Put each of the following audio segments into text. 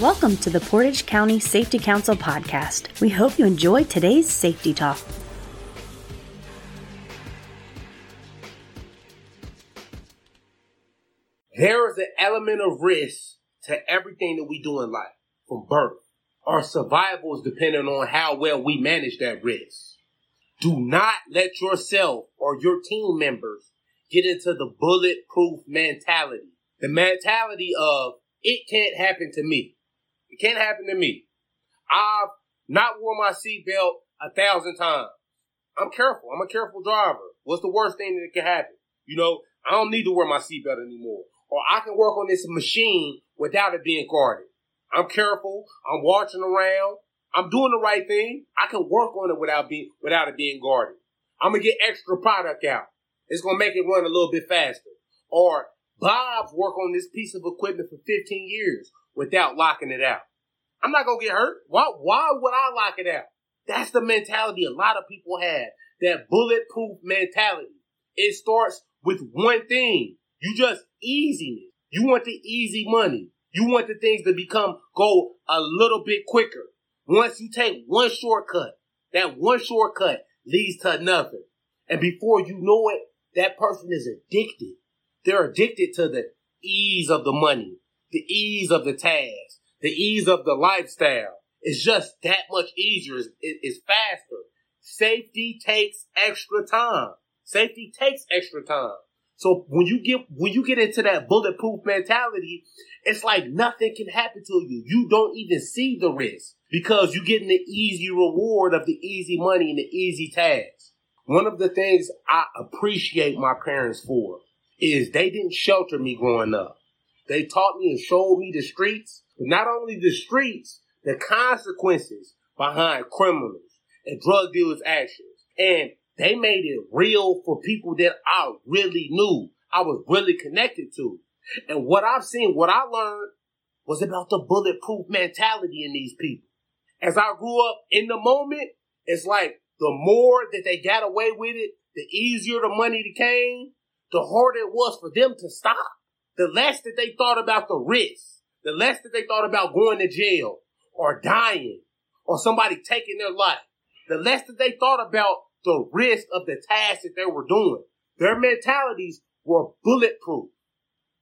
Welcome to the Portage County Safety Council podcast. We hope you enjoy today's safety talk. There is an element of risk to everything that we do in life from birth. Our survival is dependent on how well we manage that risk. Do not let yourself or your team members get into the bulletproof mentality. The mentality of it can't happen to me. Can't happen to me. I've not worn my seatbelt a thousand times. I'm careful. I'm a careful driver. What's the worst thing that can happen? You know, I don't need to wear my seatbelt anymore. Or I can work on this machine without it being guarded. I'm careful. I'm watching around. I'm doing the right thing. I can work on it without being without it being guarded. I'm gonna get extra product out. It's gonna make it run a little bit faster. Or Bob's work on this piece of equipment for 15 years without locking it out. I'm not gonna get hurt. Why? Why would I lock it out? That's the mentality a lot of people have. That bulletproof mentality. It starts with one thing. You just easiness. You want the easy money. You want the things to become go a little bit quicker. Once you take one shortcut, that one shortcut leads to nothing. And before you know it, that person is addicted. They're addicted to the ease of the money, the ease of the task, the ease of the lifestyle. It's just that much easier. It's, it's faster. Safety takes extra time. Safety takes extra time. So when you get when you get into that bulletproof mentality, it's like nothing can happen to you. You don't even see the risk because you're getting the easy reward of the easy money and the easy task. One of the things I appreciate my parents for is they didn't shelter me growing up. They taught me and showed me the streets, but not only the streets, the consequences behind criminals and drug dealers' actions. And they made it real for people that I really knew, I was really connected to. And what I've seen, what I learned was about the bulletproof mentality in these people. As I grew up in the moment, it's like the more that they got away with it, the easier the money came, the harder it was for them to stop. The less that they thought about the risk, the less that they thought about going to jail or dying or somebody taking their life, the less that they thought about the risk of the task that they were doing. Their mentalities were bulletproof.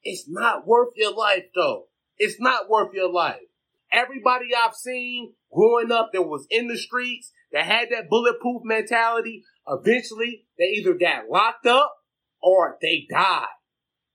It's not worth your life though. It's not worth your life. Everybody I've seen growing up that was in the streets that had that bulletproof mentality, eventually they either got locked up or they died.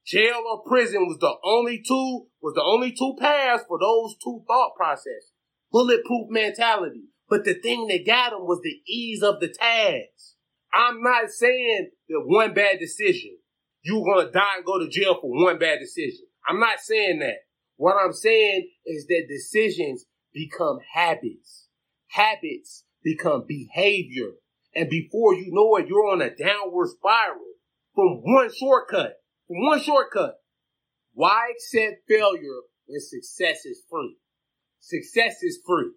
Jail or prison was the only two, was the only two paths for those two thought processes. Bulletproof mentality. But the thing that got them was the ease of the task. I'm not saying that one bad decision, you're gonna die and go to jail for one bad decision. I'm not saying that. What I'm saying is that decisions become habits. Habits become behavior. And before you know it, you're on a downward spiral from one shortcut. One shortcut. Why accept failure when success is free? Success is free.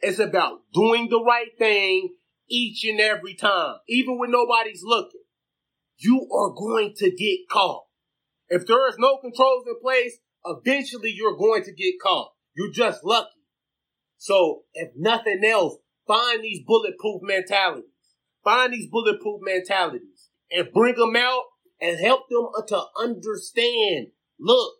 It's about doing the right thing each and every time, even when nobody's looking. You are going to get caught. If there is no controls in place, eventually you're going to get caught. You're just lucky. So if nothing else, find these bulletproof mentalities. Find these bulletproof mentalities and bring them out and help them uh, to understand. Look,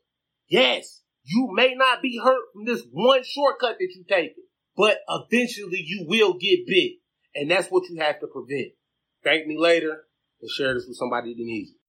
yes, you may not be hurt from this one shortcut that you take but eventually you will get big. And that's what you have to prevent. Thank me later and share this with somebody that needs it.